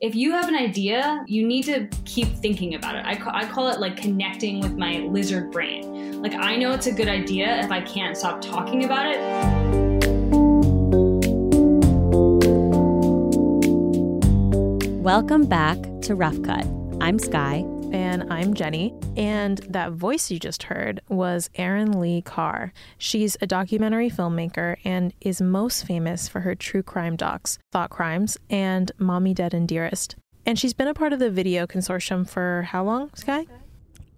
if you have an idea, you need to keep thinking about it. I, ca- I call it like connecting with my lizard brain. Like, I know it's a good idea if I can't stop talking about it. Welcome back to Rough Cut. I'm Sky. And I'm Jenny. And that voice you just heard was Erin Lee Carr. She's a documentary filmmaker and is most famous for her true crime docs, Thought Crimes and Mommy Dead and Dearest. And she's been a part of the video consortium for how long, Sky?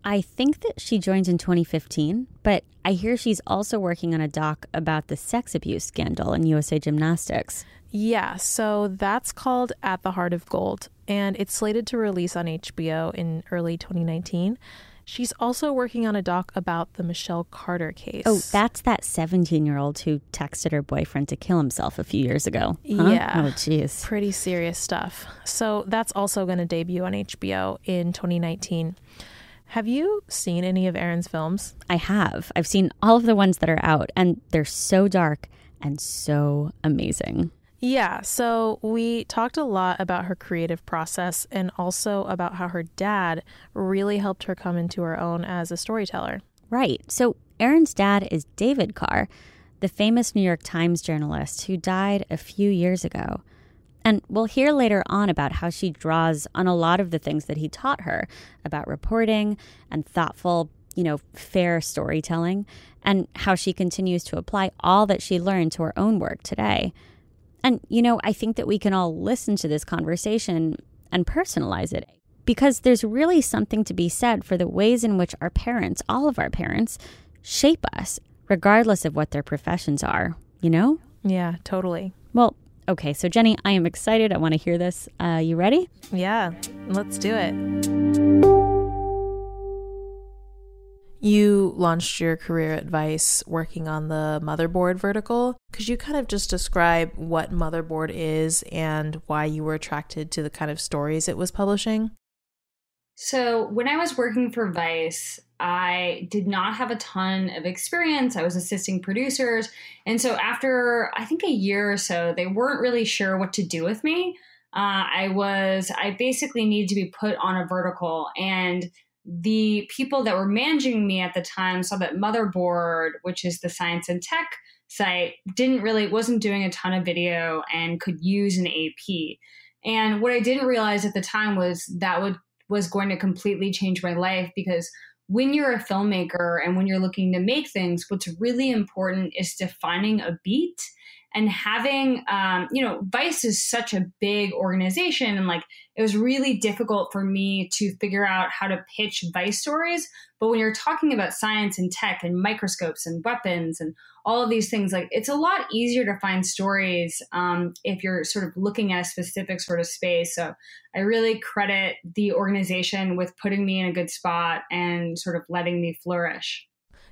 I think that she joined in 2015, but I hear she's also working on a doc about the sex abuse scandal in USA Gymnastics. Yeah, so that's called At the Heart of Gold, and it's slated to release on HBO in early 2019. She's also working on a doc about the Michelle Carter case. Oh, that's that 17 year old who texted her boyfriend to kill himself a few years ago. Huh? Yeah. Oh, jeez. Pretty serious stuff. So that's also going to debut on HBO in 2019. Have you seen any of Erin's films? I have. I've seen all of the ones that are out, and they're so dark and so amazing. Yeah, so we talked a lot about her creative process and also about how her dad really helped her come into her own as a storyteller. Right. So, Erin's dad is David Carr, the famous New York Times journalist who died a few years ago. And we'll hear later on about how she draws on a lot of the things that he taught her about reporting and thoughtful, you know, fair storytelling, and how she continues to apply all that she learned to her own work today. And, you know, I think that we can all listen to this conversation and personalize it because there's really something to be said for the ways in which our parents, all of our parents, shape us, regardless of what their professions are, you know? Yeah, totally. Well, okay, so Jenny, I am excited. I want to hear this. Uh, you ready? Yeah, let's do it. You launched your career at Vice working on the motherboard vertical. Could you kind of just describe what motherboard is and why you were attracted to the kind of stories it was publishing? So, when I was working for Vice, I did not have a ton of experience. I was assisting producers. And so, after I think a year or so, they weren't really sure what to do with me. Uh, I was, I basically needed to be put on a vertical. And the people that were managing me at the time saw that Motherboard, which is the science and tech site, didn't really, wasn't doing a ton of video and could use an AP. And what I didn't realize at the time was that would was going to completely change my life because when you're a filmmaker and when you're looking to make things, what's really important is defining a beat and having um, you know vice is such a big organization and like it was really difficult for me to figure out how to pitch vice stories. But when you're talking about science and tech and microscopes and weapons and all of these things like it's a lot easier to find stories um, if you're sort of looking at a specific sort of space. So i really credit the organization with putting me in a good spot and sort of letting me flourish.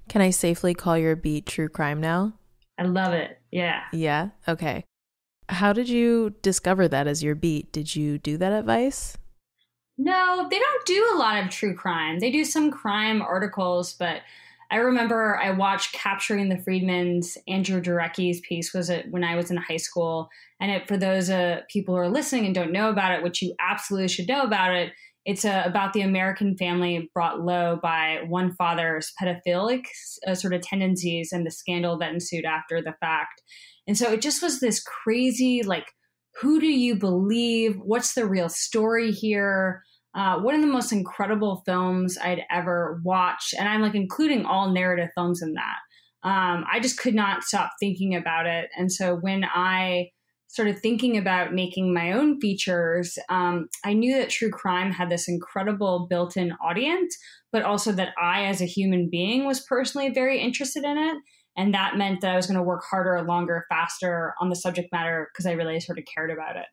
Can i safely call your beat true crime now I love it. Yeah. Yeah. Okay. How did you discover that as your beat? Did you do that at Vice? No, they don't do a lot of true crime. They do some crime articles, but I remember I watched Capturing the Friedmans. Andrew Jarecki's piece was it when I was in high school, and it for those uh, people who are listening and don't know about it, which you absolutely should know about it. It's uh, about the American family brought low by one father's pedophilic uh, sort of tendencies and the scandal that ensued after the fact. And so it just was this crazy, like, who do you believe? What's the real story here? Uh, one of the most incredible films I'd ever watched. And I'm like including all narrative films in that. Um, I just could not stop thinking about it. And so when I started thinking about making my own features, um, I knew that true crime had this incredible built in audience, but also that I, as a human being, was personally very interested in it. And that meant that I was going to work harder, longer, faster on the subject matter because I really sort of cared about it.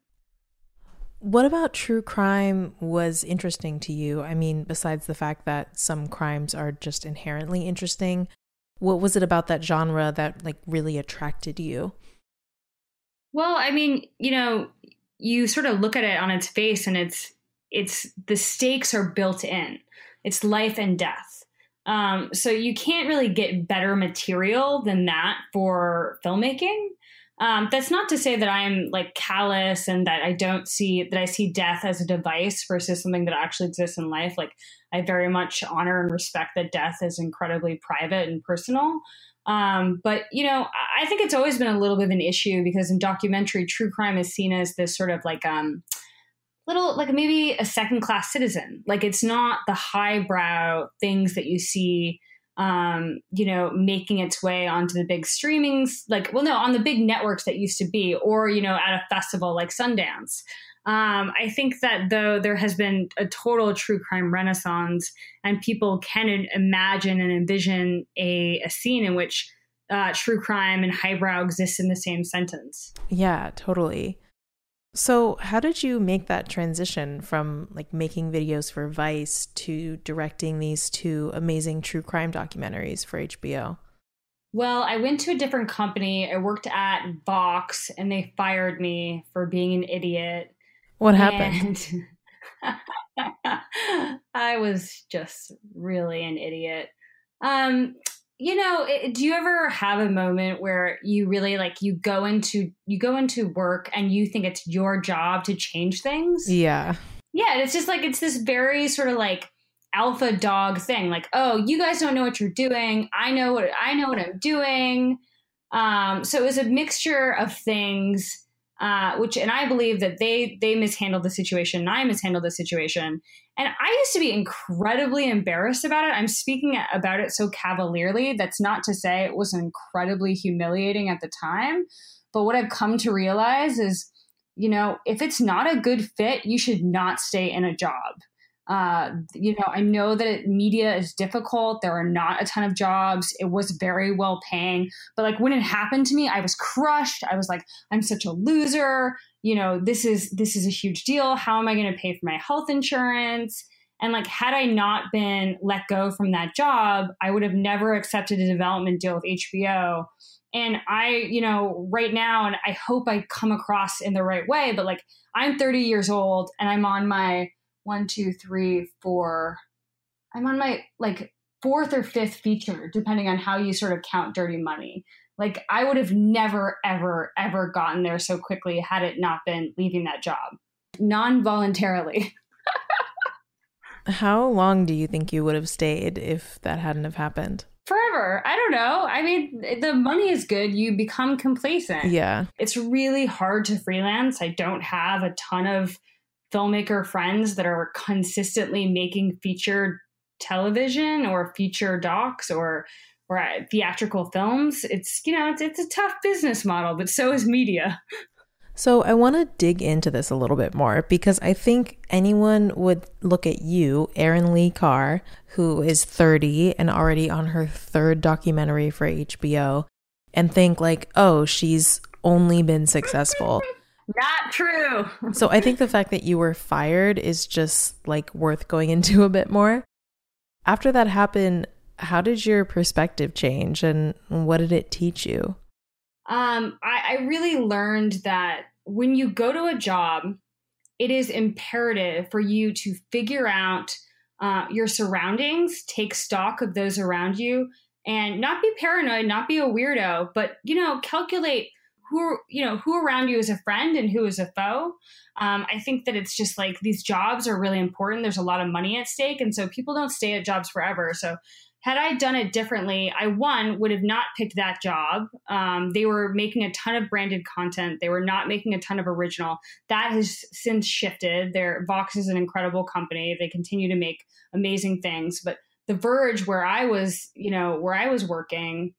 What about true crime was interesting to you? I mean, besides the fact that some crimes are just inherently interesting, what was it about that genre that like really attracted you? Well, I mean, you know, you sort of look at it on its face and it's it's the stakes are built in. It's life and death. Um, so you can't really get better material than that for filmmaking. Um, that's not to say that I'm like callous and that I don't see that I see death as a device versus something that actually exists in life. Like I very much honor and respect that death is incredibly private and personal. Um, but you know, I think it's always been a little bit of an issue because in documentary, true crime is seen as this sort of like um, little like maybe a second class citizen. Like it's not the highbrow things that you see um, you know, making its way onto the big streamings, like, well, no, on the big networks that used to be, or, you know, at a festival like Sundance. Um, I think that though there has been a total true crime renaissance and people can imagine and envision a, a scene in which uh, true crime and highbrow exist in the same sentence. Yeah, totally. So, how did you make that transition from like making videos for Vice to directing these two amazing true crime documentaries for HBO? Well, I went to a different company. I worked at Vox and they fired me for being an idiot. What happened? I was just really an idiot. Um, you know do you ever have a moment where you really like you go into you go into work and you think it's your job to change things? Yeah. Yeah it's just like it's this very sort of like alpha dog thing like oh you guys don't know what you're doing. I know what i know what i'm doing. Um so it was a mixture of things uh, which and I believe that they they mishandled the situation and I mishandled the situation. And I used to be incredibly embarrassed about it. I'm speaking about it so cavalierly. That's not to say it was incredibly humiliating at the time. But what I've come to realize is, you know, if it's not a good fit, you should not stay in a job. Uh, you know, I know that media is difficult. There are not a ton of jobs. It was very well paying, but like when it happened to me, I was crushed. I was like, I'm such a loser. You know, this is this is a huge deal. How am I going to pay for my health insurance? And like, had I not been let go from that job, I would have never accepted a development deal with HBO. And I, you know, right now, and I hope I come across in the right way, but like, I'm 30 years old and I'm on my one, two, three, four. I'm on my like fourth or fifth feature, depending on how you sort of count dirty money. Like I would have never, ever, ever gotten there so quickly had it not been leaving that job non voluntarily. how long do you think you would have stayed if that hadn't have happened? Forever. I don't know. I mean, the money is good. You become complacent. Yeah. It's really hard to freelance. I don't have a ton of filmmaker friends that are consistently making feature television or feature docs or or uh, theatrical films it's you know it's, it's a tough business model but so is media. So i want to dig into this a little bit more because i think anyone would look at you erin lee carr who is 30 and already on her third documentary for hbo and think like oh she's only been successful not true. so I think the fact that you were fired is just like worth going into a bit more. After that happened, how did your perspective change and what did it teach you? Um, I, I really learned that when you go to a job, it is imperative for you to figure out uh, your surroundings, take stock of those around you, and not be paranoid, not be a weirdo, but you know, calculate who you know who around you is a friend and who is a foe. Um, i think that it's just like these jobs are really important. There's a lot of money at stake and so people don't stay at jobs forever. So had i done it differently i one would have not picked that job. Um, they were making a ton of branded content. They were not making a ton of original. That has since shifted. Their vox is an incredible company. They continue to make amazing things. But the verge where i was you know where i was working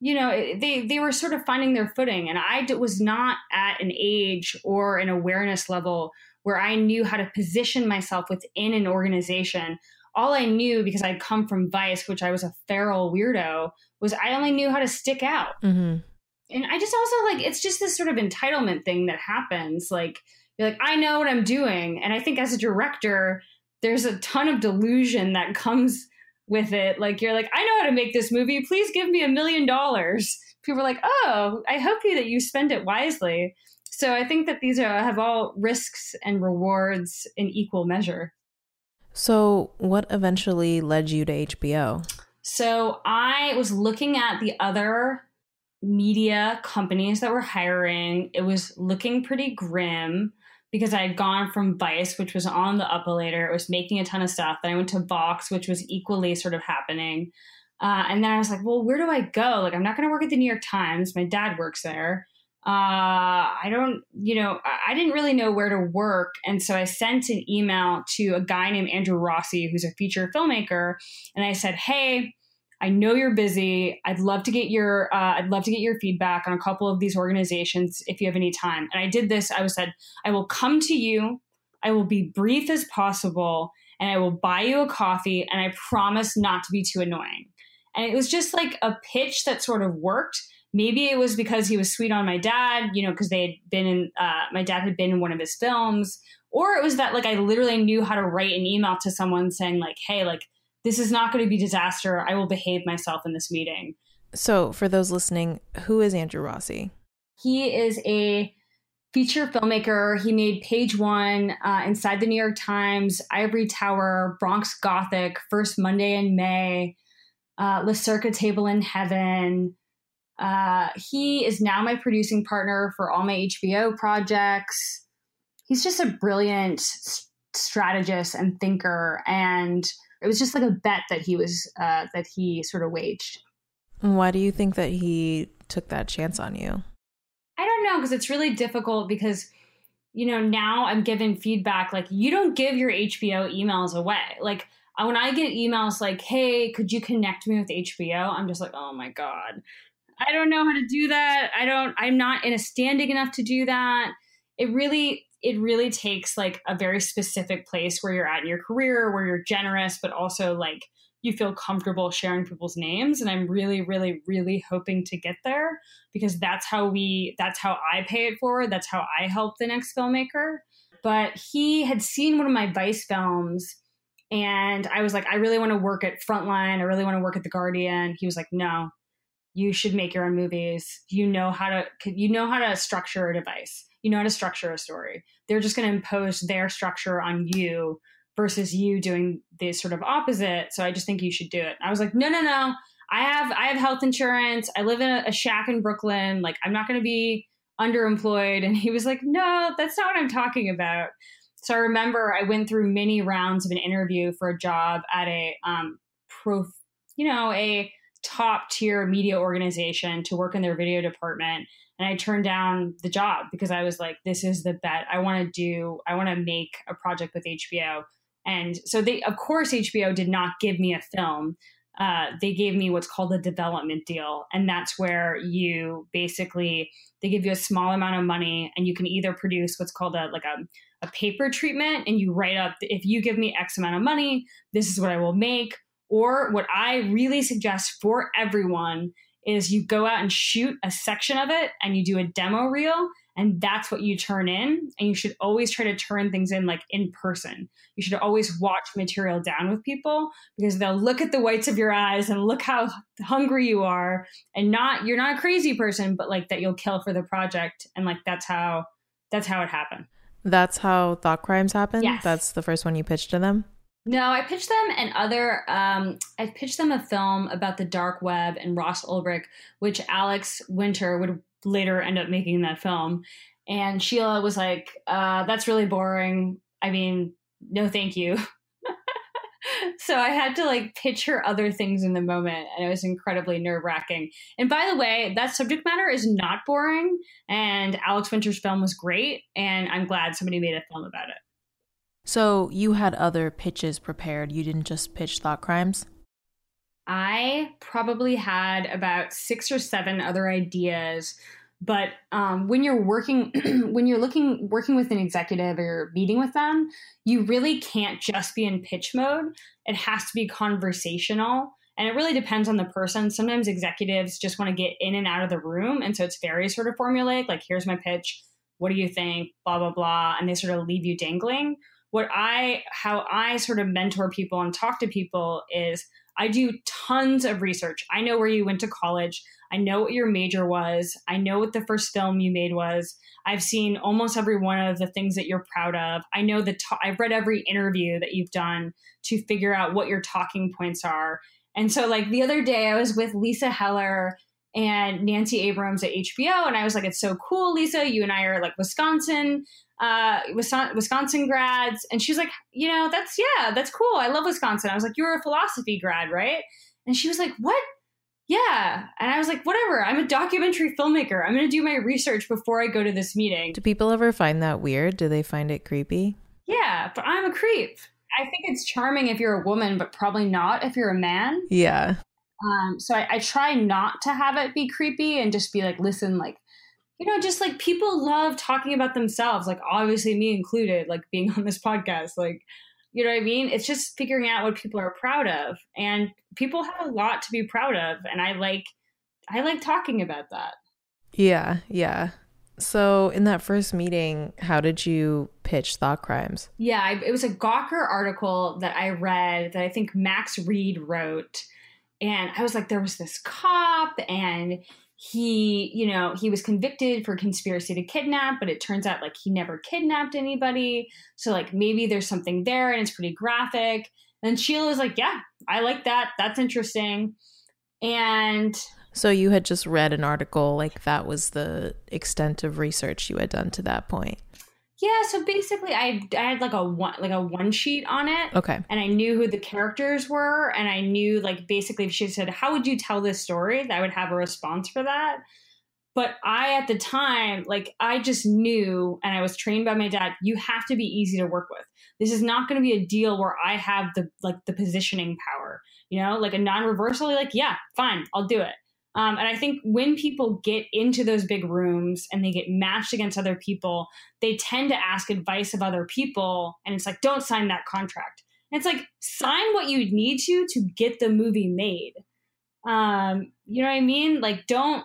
you know they they were sort of finding their footing and i was not at an age or an awareness level where i knew how to position myself within an organization. All i knew because i'd come from vice which i was a feral weirdo was i only knew how to stick out. Mm-hmm. and i just also like it's just this sort of entitlement thing that happens. Like you're like i know what i'm doing. And i think as a director there's a ton of delusion that comes with it. Like you're like, I know how to make this movie. Please give me a million dollars. People are like, oh, I hope you that you spend it wisely. So I think that these are have all risks and rewards in equal measure. So what eventually led you to HBO? So I was looking at the other media companies that were hiring. It was looking pretty grim because I had gone from Vice, which was on the up later, it was making a ton of stuff. Then I went to Vox, which was equally sort of happening. Uh, and then I was like, well, where do I go? Like, I'm not going to work at the New York Times. My dad works there. Uh, I don't, you know, I, I didn't really know where to work. And so I sent an email to a guy named Andrew Rossi, who's a feature filmmaker. And I said, hey, I know you're busy. I'd love to get your uh, I'd love to get your feedback on a couple of these organizations if you have any time. And I did this. I was said I will come to you. I will be brief as possible, and I will buy you a coffee. And I promise not to be too annoying. And it was just like a pitch that sort of worked. Maybe it was because he was sweet on my dad, you know, because they had been in uh, my dad had been in one of his films, or it was that like I literally knew how to write an email to someone saying like, hey, like this is not going to be disaster. I will behave myself in this meeting. So, for those listening, who is Andrew Rossi? He is a feature filmmaker. He made Page One, uh, Inside the New York Times, Ivory Tower, Bronx Gothic, First Monday in May, uh, Le Cirque Table in Heaven. Uh, he is now my producing partner for all my HBO projects. He's just a brilliant strategist and thinker and it was just like a bet that he was uh, that he sort of waged. Why do you think that he took that chance on you? I don't know because it's really difficult because you know now I'm giving feedback like you don't give your HBO emails away. Like when I get emails like, "Hey, could you connect me with HBO?" I'm just like, "Oh my god." I don't know how to do that. I don't I'm not in a standing enough to do that. It really it really takes like a very specific place where you're at in your career, where you're generous, but also like you feel comfortable sharing people's names. And I'm really, really, really hoping to get there because that's how we, that's how I pay it forward. That's how I help the next filmmaker. But he had seen one of my Vice films and I was like, I really want to work at Frontline. I really want to work at The Guardian. He was like, no, you should make your own movies. You know how to, you know how to structure a device you know how to structure a story. They're just going to impose their structure on you versus you doing the sort of opposite. So I just think you should do it. I was like, no, no, no. I have I have health insurance. I live in a, a shack in Brooklyn. Like I'm not going to be underemployed. And he was like, no, that's not what I'm talking about. So I remember I went through many rounds of an interview for a job at a um, pro, you know, a top tier media organization to work in their video department and I turned down the job because I was like, this is the bet. I want to do, I want to make a project with HBO. And so they, of course, HBO did not give me a film. Uh, they gave me what's called a development deal. And that's where you basically, they give you a small amount of money and you can either produce what's called a, like a, a paper treatment and you write up, if you give me X amount of money, this is what I will make. Or what I really suggest for everyone is you go out and shoot a section of it and you do a demo reel and that's what you turn in. And you should always try to turn things in like in person. You should always watch material down with people because they'll look at the whites of your eyes and look how hungry you are. And not you're not a crazy person but like that you'll kill for the project. And like that's how that's how it happened. That's how thought crimes happen? Yes. that's the first one you pitched to them no, I pitched them and other. Um, I pitched them a film about the dark web and Ross Ulbricht, which Alex Winter would later end up making that film. And Sheila was like, uh, "That's really boring. I mean, no, thank you." so I had to like pitch her other things in the moment, and it was incredibly nerve wracking. And by the way, that subject matter is not boring, and Alex Winter's film was great, and I'm glad somebody made a film about it. So you had other pitches prepared. You didn't just pitch thought crimes? I probably had about six or seven other ideas. But um, when you're working, when you're looking, working with an executive or meeting with them, you really can't just be in pitch mode. It has to be conversational. And it really depends on the person. Sometimes executives just want to get in and out of the room. And so it's very sort of formulaic like, here's my pitch. What do you think? Blah, blah, blah. And they sort of leave you dangling what I how I sort of mentor people and talk to people is I do tons of research. I know where you went to college. I know what your major was. I know what the first film you made was. I've seen almost every one of the things that you're proud of. I know that I've read every interview that you've done to figure out what your talking points are. And so like the other day I was with Lisa Heller and Nancy Abrams at HBO. And I was like, it's so cool, Lisa. You and I are like Wisconsin, uh, Wisconsin grads. And she's like, you know, that's, yeah, that's cool. I love Wisconsin. I was like, you're a philosophy grad, right? And she was like, what? Yeah. And I was like, whatever. I'm a documentary filmmaker. I'm going to do my research before I go to this meeting. Do people ever find that weird? Do they find it creepy? Yeah, but I'm a creep. I think it's charming if you're a woman, but probably not if you're a man. Yeah. Um, so I, I try not to have it be creepy and just be like, listen, like, you know, just like people love talking about themselves, like obviously me included, like being on this podcast, like, you know what I mean? It's just figuring out what people are proud of. And people have a lot to be proud of. And I like, I like talking about that. Yeah. Yeah. So, in that first meeting, how did you pitch Thought Crimes? Yeah, I, it was a Gawker article that I read that I think Max Read wrote. And I was like, there was this cop, and he, you know, he was convicted for conspiracy to kidnap, but it turns out like he never kidnapped anybody. So, like, maybe there's something there, and it's pretty graphic. And Sheila was like, yeah, I like that. That's interesting. And so you had just read an article, like that was the extent of research you had done to that point. Yeah, so basically, I, I had like a one like a one sheet on it. Okay, and I knew who the characters were, and I knew like basically if she said, "How would you tell this story?" I would have a response for that. But I at the time, like I just knew, and I was trained by my dad. You have to be easy to work with. This is not going to be a deal where I have the like the positioning power. You know, like a non-reversal. Like, yeah, fine, I'll do it. Um, and I think when people get into those big rooms and they get matched against other people, they tend to ask advice of other people. And it's like, don't sign that contract. And it's like, sign what you need to to get the movie made. Um, you know what I mean? Like, don't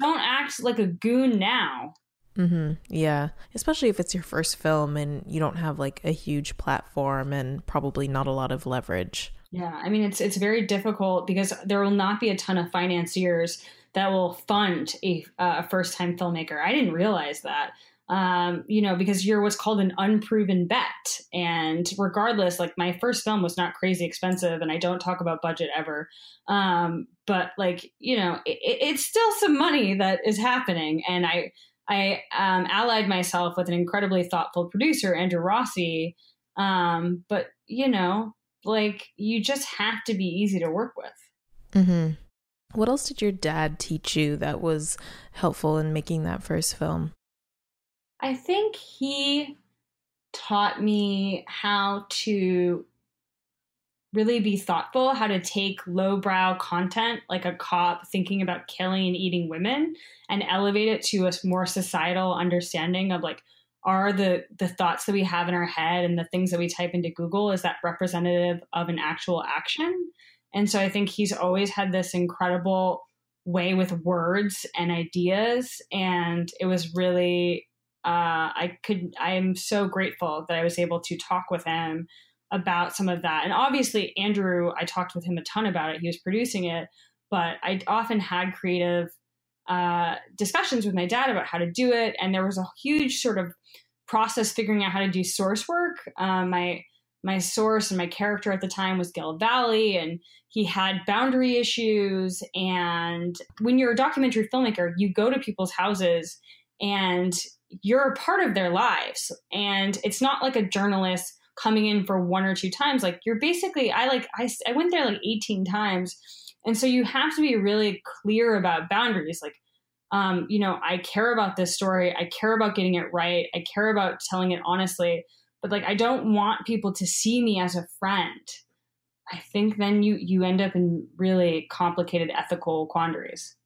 don't act like a goon now. Mm-hmm. Yeah, especially if it's your first film and you don't have like a huge platform and probably not a lot of leverage. Yeah, I mean it's it's very difficult because there will not be a ton of financiers that will fund a, uh, first time filmmaker. I didn't realize that. Um, you know, because you're what's called an unproven bet. And regardless, like my first film was not crazy expensive, and I don't talk about budget ever. Um, but like, you know, it, it's still some money that is happening. And I, I um, allied myself with an incredibly thoughtful producer, Andrew Rossi. Um, but you know, like you just have to be easy to work with. Mm-hmm. What else did your dad teach you that was helpful in making that first film? I think he taught me how to really be thoughtful, how to take lowbrow content like a cop thinking about killing and eating women and elevate it to a more societal understanding of like are the the thoughts that we have in our head and the things that we type into Google is that representative of an actual action? And so I think he's always had this incredible way with words and ideas and it was really uh, I could I am so grateful that I was able to talk with him about some of that. And obviously Andrew, I talked with him a ton about it. He was producing it, but I often had creative uh, discussions with my dad about how to do it, and there was a huge sort of process figuring out how to do source work. Um, my my source and my character at the time was Gil Valle, and he had boundary issues. And when you're a documentary filmmaker, you go to people's houses and you're a part of their lives. And it's not like a journalist coming in for one or two times. Like you're basically, I like, I, I went there like 18 times. And so you have to be really clear about boundaries. Like um, you know, I care about this story. I care about getting it right. I care about telling it honestly. But like, I don't want people to see me as a friend. I think then you you end up in really complicated ethical quandaries.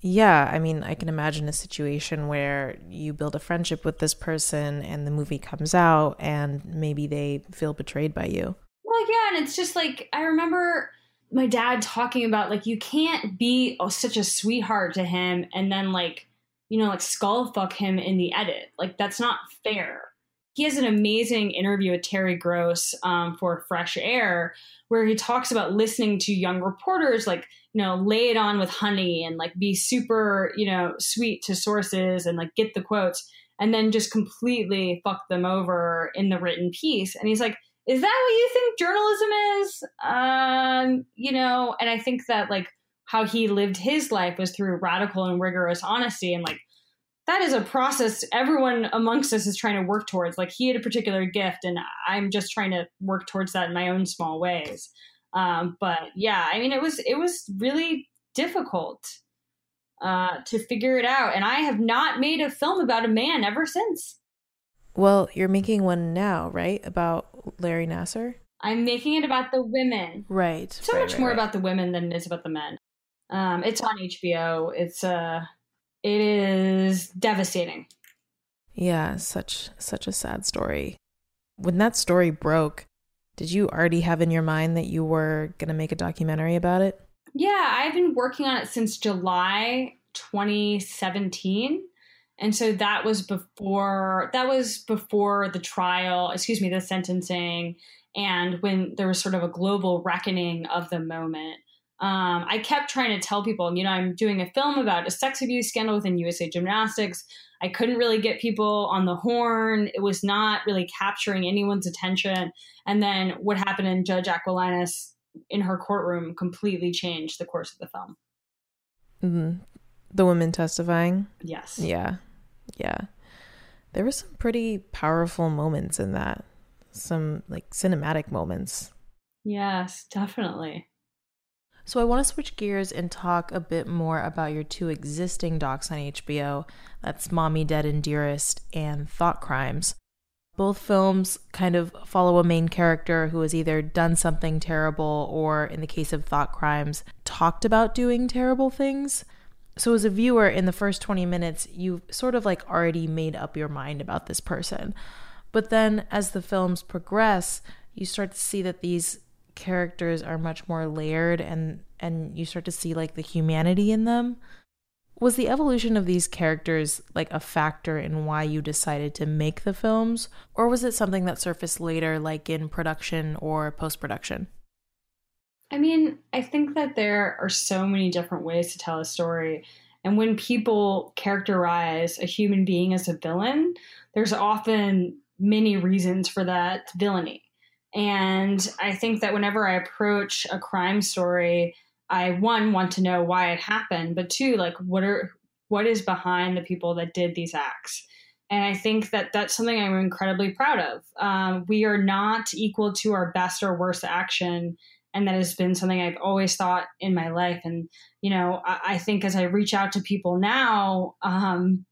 Yeah, I mean, I can imagine a situation where you build a friendship with this person and the movie comes out and maybe they feel betrayed by you. Well, yeah, and it's just like I remember my dad talking about like you can't be oh, such a sweetheart to him and then like you know like skull fuck him in the edit. Like that's not fair. He has an amazing interview with terry gross um, for fresh air where he talks about listening to young reporters like you know lay it on with honey and like be super you know sweet to sources and like get the quotes and then just completely fuck them over in the written piece. And he's like is that what you think journalism is? Um, you know, and I think that like how he lived his life was through radical and rigorous honesty and like that is a process everyone amongst us is trying to work towards. Like he had a particular gift and i'm just trying to work towards that in my own small ways. Um, but yeah i mean it was it was really difficult uh, to figure it out and i have not made a film about a man ever since well you're making one now right about larry nassar i'm making it about the women right so right, much right, more right. about the women than it is about the men um, it's on hbo it's uh it is devastating. Yeah, such such a sad story. When that story broke, did you already have in your mind that you were going to make a documentary about it? Yeah, I've been working on it since July 2017. And so that was before that was before the trial, excuse me, the sentencing and when there was sort of a global reckoning of the moment um, I kept trying to tell people, you know, I'm doing a film about a sex abuse scandal within USA Gymnastics. I couldn't really get people on the horn. It was not really capturing anyone's attention. And then what happened in Judge Aquilina's in her courtroom completely changed the course of the film. Mm-hmm. The women testifying? Yes. Yeah. Yeah. There were some pretty powerful moments in that, some like cinematic moments. Yes, definitely. So I want to switch gears and talk a bit more about your two existing docs on HBO. That's Mommy Dead and Dearest and Thought Crimes. Both films kind of follow a main character who has either done something terrible or, in the case of Thought Crimes, talked about doing terrible things. So, as a viewer, in the first 20 minutes, you've sort of like already made up your mind about this person. But then, as the films progress, you start to see that these characters are much more layered and and you start to see like the humanity in them. Was the evolution of these characters like a factor in why you decided to make the films? Or was it something that surfaced later like in production or post-production i mean i think that there are so many different ways to tell a story and when people characterize a human being as a villain there's often many reasons for that villainy and I think that whenever I approach a crime story, I one want to know why it happened, but two, like what are what is behind the people that did these acts. And I think that that's something I'm incredibly proud of. Um, we are not equal to our best or worst action. And that has been something I've always thought in my life. And, you know, I, I think as I reach out to people now, um,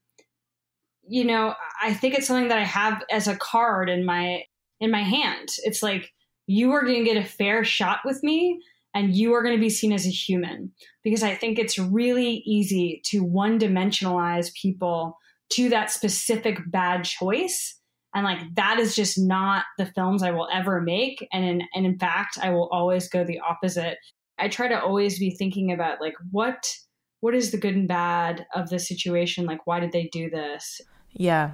you know, I think it's something that I have as a card in my in my hand. It's like you are going to get a fair shot with me and you are going to be seen as a human because I think it's really easy to one dimensionalize people to that specific bad choice. And like that is just not the films I will ever make. And in, and in fact, I will always go the opposite. I try to always be thinking about like what what is the good and bad of the situation? Like why did they do this? Yeah.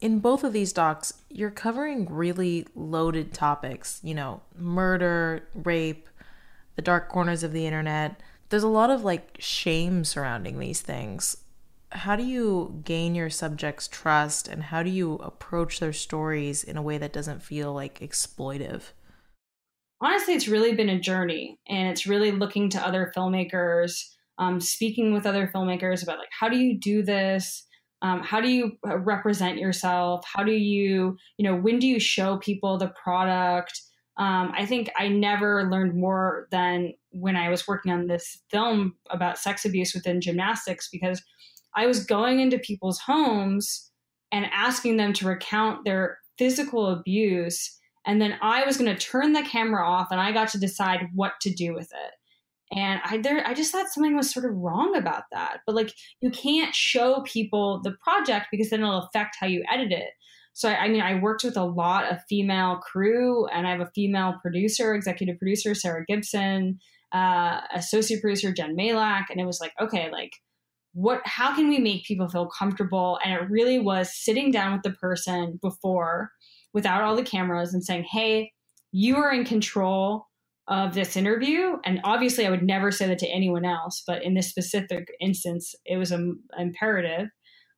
In both of these docs, you're covering really loaded topics, you know, murder, rape, the dark corners of the internet. There's a lot of like shame surrounding these things. How do you gain your subjects' trust and how do you approach their stories in a way that doesn't feel like exploitive? Honestly, it's really been a journey and it's really looking to other filmmakers, um, speaking with other filmmakers about like, how do you do this? Um, how do you uh, represent yourself? How do you, you know, when do you show people the product? Um, I think I never learned more than when I was working on this film about sex abuse within gymnastics because I was going into people's homes and asking them to recount their physical abuse. And then I was going to turn the camera off and I got to decide what to do with it. And I there I just thought something was sort of wrong about that. But like you can't show people the project because then it'll affect how you edit it. So I, I mean I worked with a lot of female crew and I have a female producer, executive producer, Sarah Gibson, uh, associate producer Jen Malak, and it was like, okay, like what how can we make people feel comfortable? And it really was sitting down with the person before without all the cameras and saying, Hey, you are in control of this interview. And obviously, I would never say that to anyone else, but in this specific instance, it was a, imperative.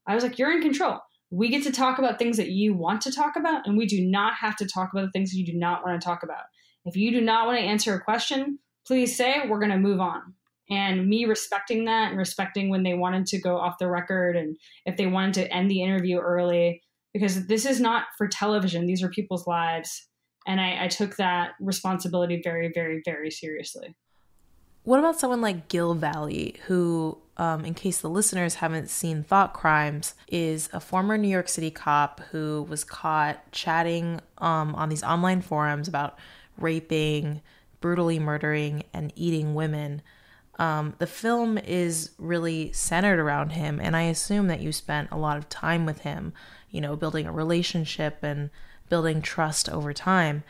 I was like, You're in control. We get to talk about things that you want to talk about, and we do not have to talk about the things you do not want to talk about. If you do not want to answer a question, please say we're going to move on. And me respecting that and respecting when they wanted to go off the record and if they wanted to end the interview early because this is not for television. These are people's lives. And I, I took that responsibility very very very seriously. What about someone like gil valle who um, in case the listeners haven't seen thought crimes is a former new york city cop who was caught chatting um, on these online forums about raping brutally murdering and eating women um, the film is really centered around him, and I assume that you spent a lot of time with him, you know, building a relationship and building trust over time.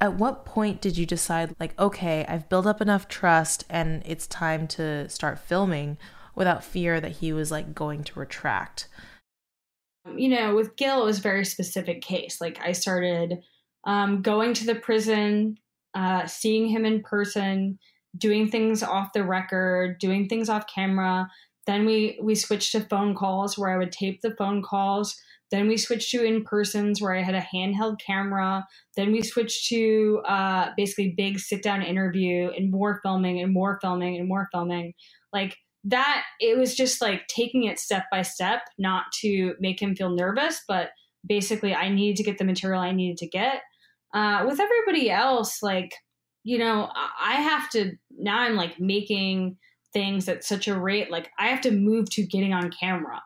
At what point did you decide, like, okay, I've built up enough trust and it's time to start filming without fear that he was like going to retract? You know, with Gil, it was a very specific case. Like, I started um, going to the prison, uh, seeing him in person doing things off the record, doing things off camera. Then we we switched to phone calls where I would tape the phone calls. Then we switched to in persons where I had a handheld camera. Then we switched to uh, basically big sit down interview and more filming and more filming and more filming. Like that, it was just like taking it step by step, not to make him feel nervous, but basically I needed to get the material I needed to get. Uh, with everybody else, like you know, I have to now I'm like making things at such a rate, like I have to move to getting on camera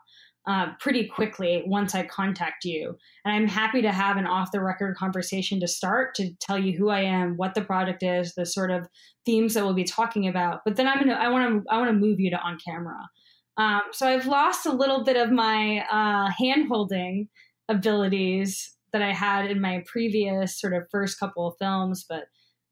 uh, pretty quickly once I contact you. And I'm happy to have an off the record conversation to start to tell you who I am, what the product is, the sort of themes that we'll be talking about. But then I'm gonna I want to I want to move you to on camera. Um, so I've lost a little bit of my uh, hand holding abilities that I had in my previous sort of first couple of films, but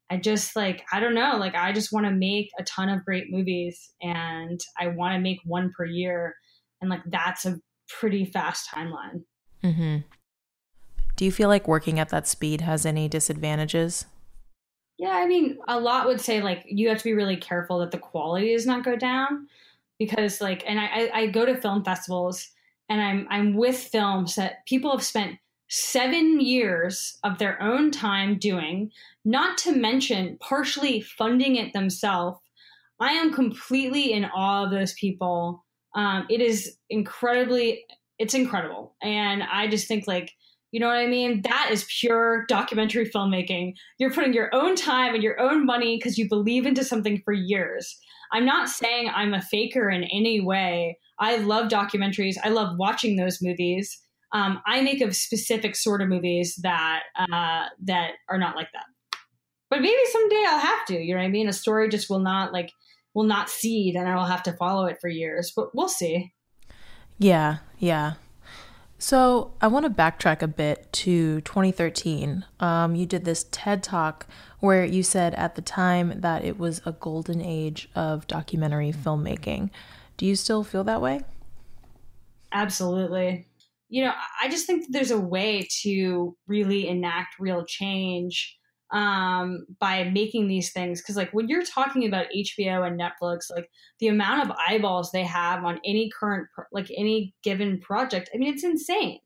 I just like, I don't know, like I just want to make a ton of great movies and I want to make one per year. And like that's a pretty fast timeline. Mm-hmm. Do you feel like working at that speed has any disadvantages? Yeah, I mean, a lot would say like you have to be really careful that the quality does not go down because like, and I, I go to film festivals and I'm I'm with films that people have spent seven years of their own time doing, not to mention partially funding it themselves. I am completely in awe of those people. Um, it is incredibly, it's incredible. And I just think, like, you know what I mean? That is pure documentary filmmaking. You're putting your own time and your own money because you believe into something for years. I'm not saying I'm a faker in any way. I love documentaries, I love watching those movies um, I make a specific sort of movies that uh, that are not like that. But maybe someday I'll have to. You know what I mean? A story just will not like will not seed, and I will have to follow it for years. But we'll see. Yeah, yeah. So I want to backtrack a bit to 2013. Um, you did this TED talk where you said at the time that it was a golden age of documentary filmmaking. Do you still feel that way? Absolutely you know, I just think there's a way to really enact real change um, by making these things. Because, like, when you're talking about HBO and Netflix, like the amount of eyeballs they have on any current, like any given project, I mean, it's insane.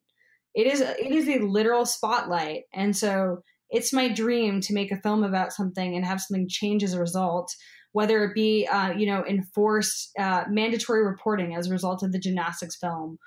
It is it is a literal spotlight, and so it's my dream to make a film about something and have something change as a result. Whether it be, uh, you know, enforced uh, mandatory reporting as a result of the gymnastics film,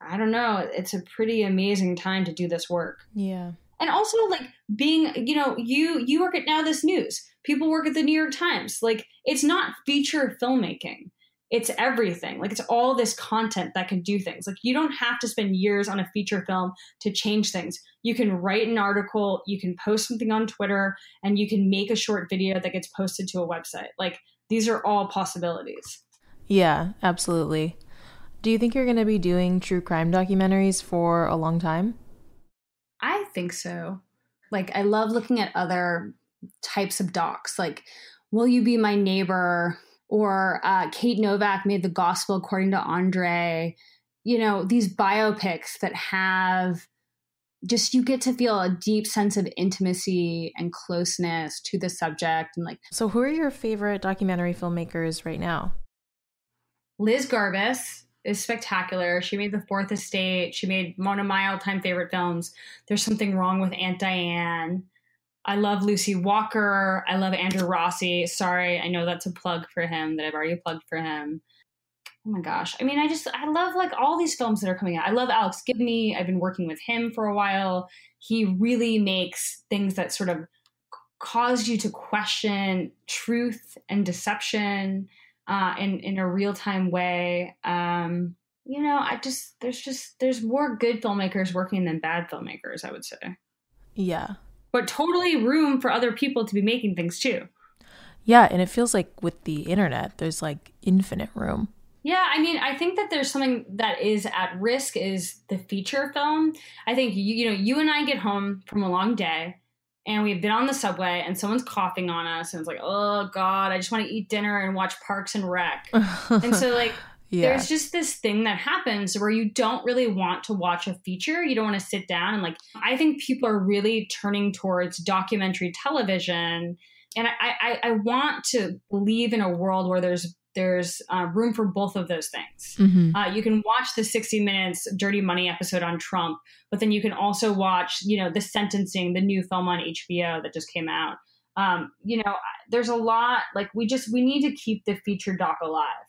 I don't know, it's a pretty amazing time to do this work. Yeah. And also like being, you know, you you work at Now This News. People work at the New York Times. Like it's not feature filmmaking. It's everything. Like it's all this content that can do things. Like you don't have to spend years on a feature film to change things. You can write an article, you can post something on Twitter, and you can make a short video that gets posted to a website. Like these are all possibilities. Yeah, absolutely. Do you think you're going to be doing true crime documentaries for a long time? I think so. Like, I love looking at other types of docs. Like, Will You Be My Neighbor? Or uh, Kate Novack made The Gospel According to Andre. You know, these biopics that have just you get to feel a deep sense of intimacy and closeness to the subject and like so who are your favorite documentary filmmakers right now liz garbus is spectacular. She made The Fourth Estate. She made of my all time favorite films. There's something wrong with Aunt Diane. I love Lucy Walker. I love Andrew Rossi. Sorry, I know that's a plug for him that I've already plugged for him. Oh my gosh. I mean, I just, I love like all these films that are coming out. I love Alex Gibney. I've been working with him for a while. He really makes things that sort of cause you to question truth and deception uh, in, in a real time way. Um, you know, I just, there's just, there's more good filmmakers working than bad filmmakers, I would say. Yeah. But totally room for other people to be making things too. Yeah. And it feels like with the internet, there's like infinite room. Yeah, I mean, I think that there's something that is at risk is the feature film. I think you, you know, you and I get home from a long day and we've been on the subway and someone's coughing on us and it's like, "Oh god, I just want to eat dinner and watch Parks and Rec." and so like yeah. there's just this thing that happens where you don't really want to watch a feature. You don't want to sit down and like I think people are really turning towards documentary television and I, I, I want to believe in a world where there's there's uh, room for both of those things. Mm-hmm. Uh, you can watch the 60 Minutes Dirty Money episode on Trump, but then you can also watch, you know, the sentencing, the new film on HBO that just came out. Um, you know, there's a lot. Like we just we need to keep the feature doc alive.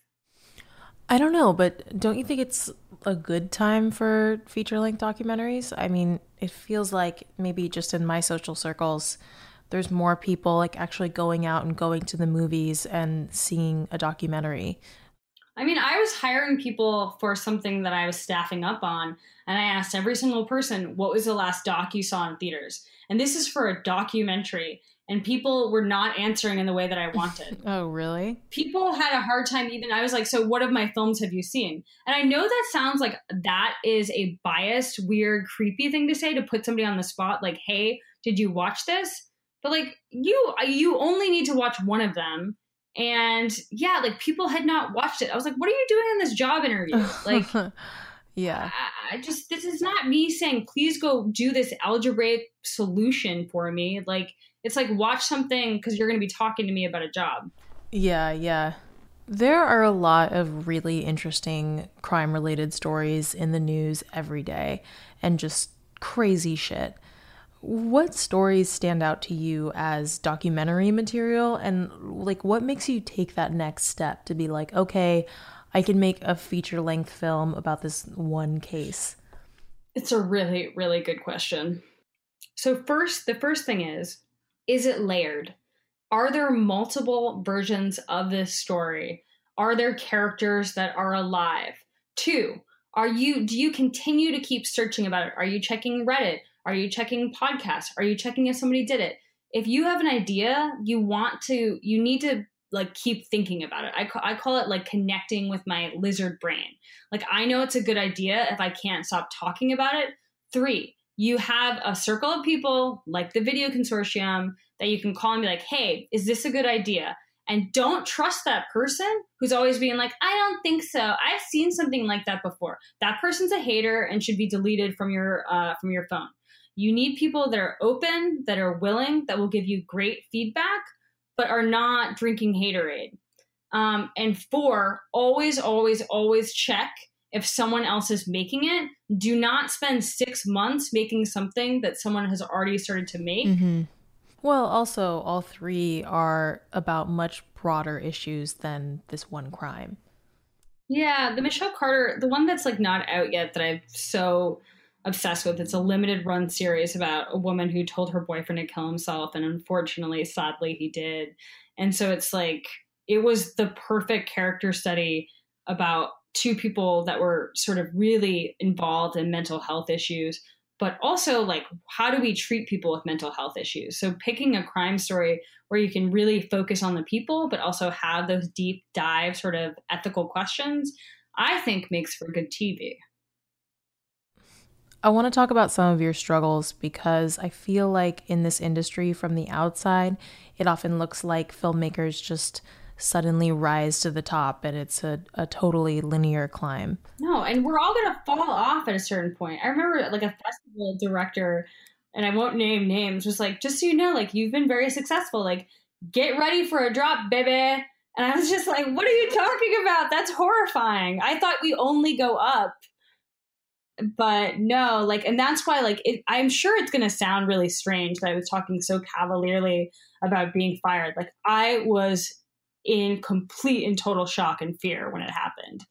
I don't know, but don't you think it's a good time for feature length documentaries? I mean, it feels like maybe just in my social circles there's more people like actually going out and going to the movies and seeing a documentary. I mean, I was hiring people for something that I was staffing up on, and I asked every single person, what was the last doc you saw in theaters? And this is for a documentary, and people were not answering in the way that I wanted. oh, really? People had a hard time even. I was like, so what of my films have you seen? And I know that sounds like that is a biased, weird, creepy thing to say to put somebody on the spot, like, hey, did you watch this? But like you you only need to watch one of them. And yeah like people had not watched it. I was like what are you doing in this job interview? Like yeah. I, I, just this is not me saying please go do this algebraic solution for me. Like it's like watch something because you're going to be talking to me about a job. Yeah yeah. There are a lot of really interesting crime related stories in the news every day and just crazy shit what stories stand out to you as documentary material and like what makes you take that next step to be like, okay, I can make a feature length film about this one case? It's a really, really good question. So, first, the first thing is is it layered? Are there multiple versions of this story? Are there characters that are alive? Two, are you do you continue to keep searching about it? Are you checking Reddit? Are you checking podcasts? Are you checking if somebody did it? If you have an idea, you want to, you need to like keep thinking about it. I, ca- I call it like connecting with my lizard brain. Like I know it's a good idea if I can't stop talking about it. Three, you have a circle of people like the video consortium that you can call and be like, hey, is this a good idea? And don't trust that person who's always being like, I don't think so. I've seen something like that before. That person's a hater and should be deleted from your uh, from your phone. You need people that are open, that are willing, that will give you great feedback, but are not drinking haterade. Um, and four, always, always, always check if someone else is making it. Do not spend six months making something that someone has already started to make. Mm-hmm. Well, also, all three are about much broader issues than this one crime. Yeah, the Michelle Carter, the one that's like not out yet that I've so obsessed with. It's a limited run series about a woman who told her boyfriend to kill himself, and unfortunately, sadly, he did. And so it's like it was the perfect character study about two people that were sort of really involved in mental health issues but also like how do we treat people with mental health issues so picking a crime story where you can really focus on the people but also have those deep dive sort of ethical questions i think makes for good tv I want to talk about some of your struggles because I feel like in this industry from the outside, it often looks like filmmakers just suddenly rise to the top and it's a, a totally linear climb. No, and we're all going to fall off at a certain point. I remember like a festival director, and I won't name names, was like, just so you know, like you've been very successful. Like, get ready for a drop, baby. And I was just like, what are you talking about? That's horrifying. I thought we only go up but no, like, and that's why, like, it, I'm sure it's going to sound really strange that I was talking so cavalierly about being fired. Like, I was in complete and total shock and fear when it happened.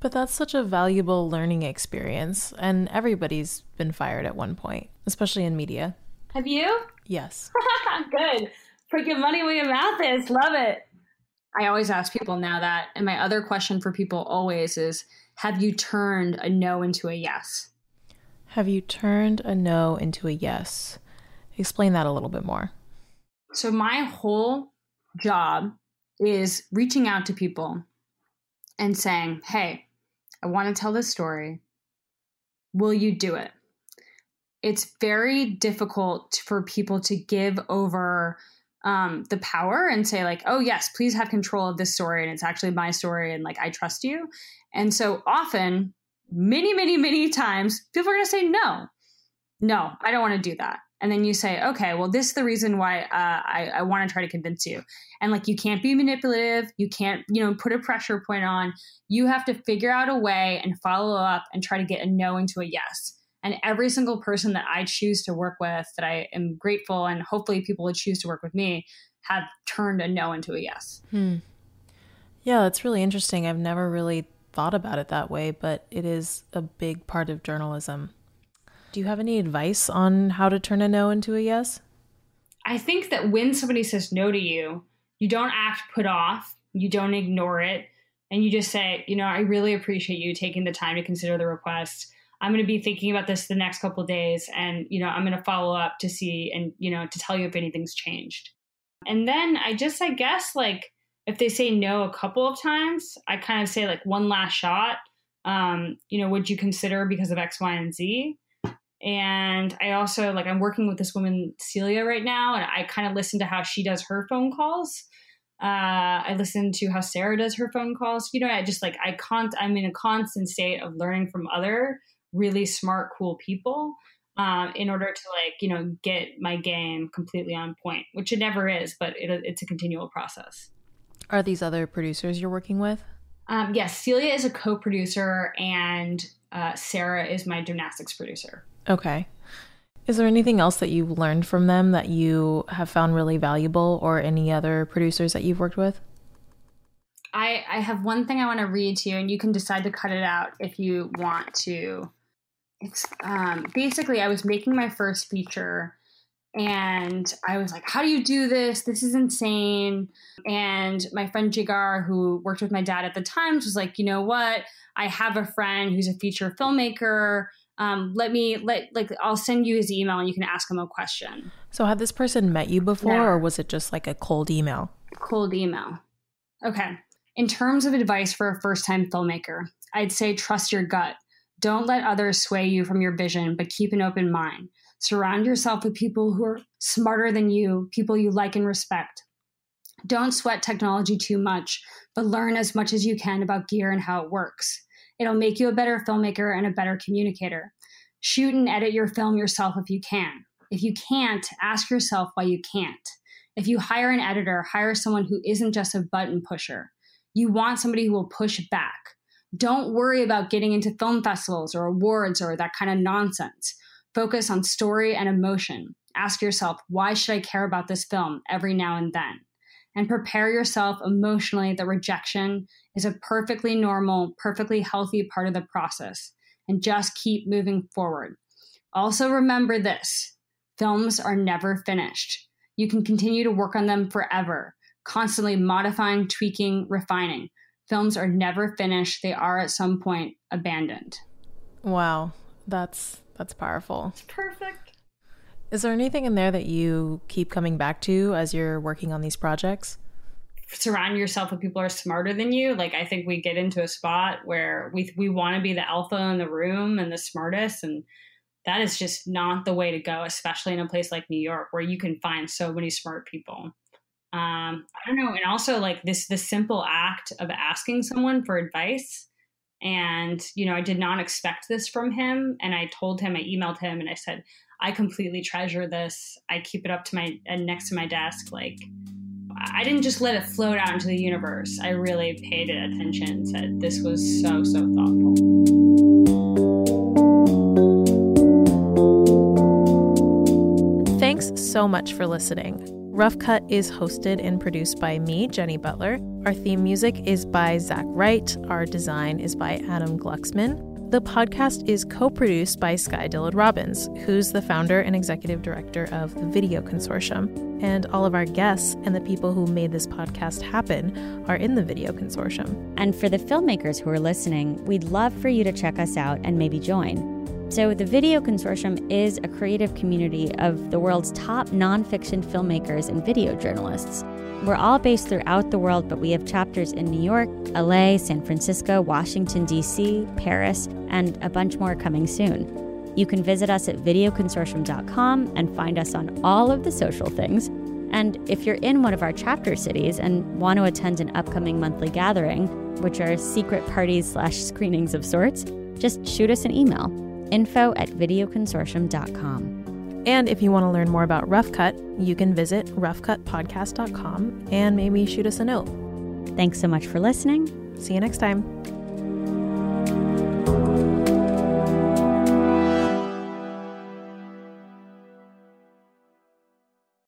But that's such a valuable learning experience, and everybody's been fired at one point, especially in media. Have you? Yes. Good. Put your money where your mouth is. Love it. I always ask people now that, and my other question for people always is Have you turned a no into a yes? Have you turned a no into a yes? Explain that a little bit more. So, my whole job is reaching out to people and saying, Hey, I want to tell this story. Will you do it? It's very difficult for people to give over um, the power and say, like, oh, yes, please have control of this story. And it's actually my story. And like, I trust you. And so often, many, many, many times, people are going to say, no, no, I don't want to do that. And then you say okay well this is the reason why uh, i, I want to try to convince you. And like you can't be manipulative you can't you know put a pressure point on. You have to figure out a way and follow up and try to get a no into a yes. And every single person that i choose to work with that i am grateful and hopefully people would choose to work with me have turned a no into a yes. Hmm. yeah that's really interesting. I've never really thought about it that way but it is a big part of journalism do you have any advice on how to turn a no into a yes? I think that when somebody says no to you, you don't act put off, you don't ignore it, and you just say, you know, I really appreciate you taking the time to consider the request. I'm going to be thinking about this the next couple days and, you know, I'm going to follow up to see and, you know, to tell you if anything's changed. And then I just, I guess, like, if they say no a couple of times, I kind of say, like, one last shot. Um, you know, would you consider because of X, Y, and Z? And I also like I'm working with this woman Celia right now, and I kind of listen to how she does her phone calls. Uh, I listen to how Sarah does her phone calls. You know, I just like I can't. I'm in a constant state of learning from other really smart, cool people um, in order to like you know get my game completely on point, which it never is, but it, it's a continual process. Are these other producers you're working with? Um, yes, Celia is a co-producer, and uh, Sarah is my gymnastics producer. Okay. Is there anything else that you've learned from them that you have found really valuable or any other producers that you've worked with? I, I have one thing I want to read to you, and you can decide to cut it out if you want to. It's um, basically, I was making my first feature, and I was like, How do you do this? This is insane. And my friend Jigar, who worked with my dad at the Times, was like, You know what? I have a friend who's a feature filmmaker um, let me let like I'll send you his email and you can ask him a question. So had this person met you before or was it just like a cold email? Cold email. Okay. In terms of advice for a first-time filmmaker, I'd say trust your gut. Don't let others sway you from your vision, but keep an open mind. Surround yourself with people who are smarter than you, people you like and respect. Don't sweat technology too much, but learn as much as you can about gear and how it works. It'll make you a better filmmaker and a better communicator. Shoot and edit your film yourself if you can. If you can't, ask yourself why you can't. If you hire an editor, hire someone who isn't just a button pusher. You want somebody who will push back. Don't worry about getting into film festivals or awards or that kind of nonsense. Focus on story and emotion. Ask yourself, why should I care about this film every now and then? And prepare yourself emotionally that rejection is a perfectly normal, perfectly healthy part of the process, and just keep moving forward. Also, remember this films are never finished. You can continue to work on them forever, constantly modifying, tweaking, refining. Films are never finished, they are at some point abandoned. Wow, that's that's powerful. It's perfect. Is there anything in there that you keep coming back to as you're working on these projects? surround yourself with people who are smarter than you. Like I think we get into a spot where we we want to be the alpha in the room and the smartest and that is just not the way to go, especially in a place like New York where you can find so many smart people. Um, I don't know, and also like this the simple act of asking someone for advice. And, you know, I did not expect this from him. And I told him, I emailed him and I said, I completely treasure this. I keep it up to my uh, next to my desk. Like, I didn't just let it float out into the universe. I really paid it attention. Said this was so so thoughtful. Thanks so much for listening. Rough Cut is hosted and produced by me, Jenny Butler. Our theme music is by Zach Wright. Our design is by Adam Glucksman. The podcast is co produced by Sky Dylan Robbins, who's the founder and executive director of the Video Consortium. And all of our guests and the people who made this podcast happen are in the Video Consortium. And for the filmmakers who are listening, we'd love for you to check us out and maybe join. So, the Video Consortium is a creative community of the world's top nonfiction filmmakers and video journalists. We're all based throughout the world, but we have chapters in New York, LA, San Francisco, Washington, D.C., Paris, and a bunch more coming soon. You can visit us at videoconsortium.com and find us on all of the social things. And if you're in one of our chapter cities and want to attend an upcoming monthly gathering, which are secret parties slash screenings of sorts, just shoot us an email info at videoconsortium.com. And if you want to learn more about Rough Cut, you can visit roughcutpodcast.com and maybe shoot us a note. Thanks so much for listening. See you next time.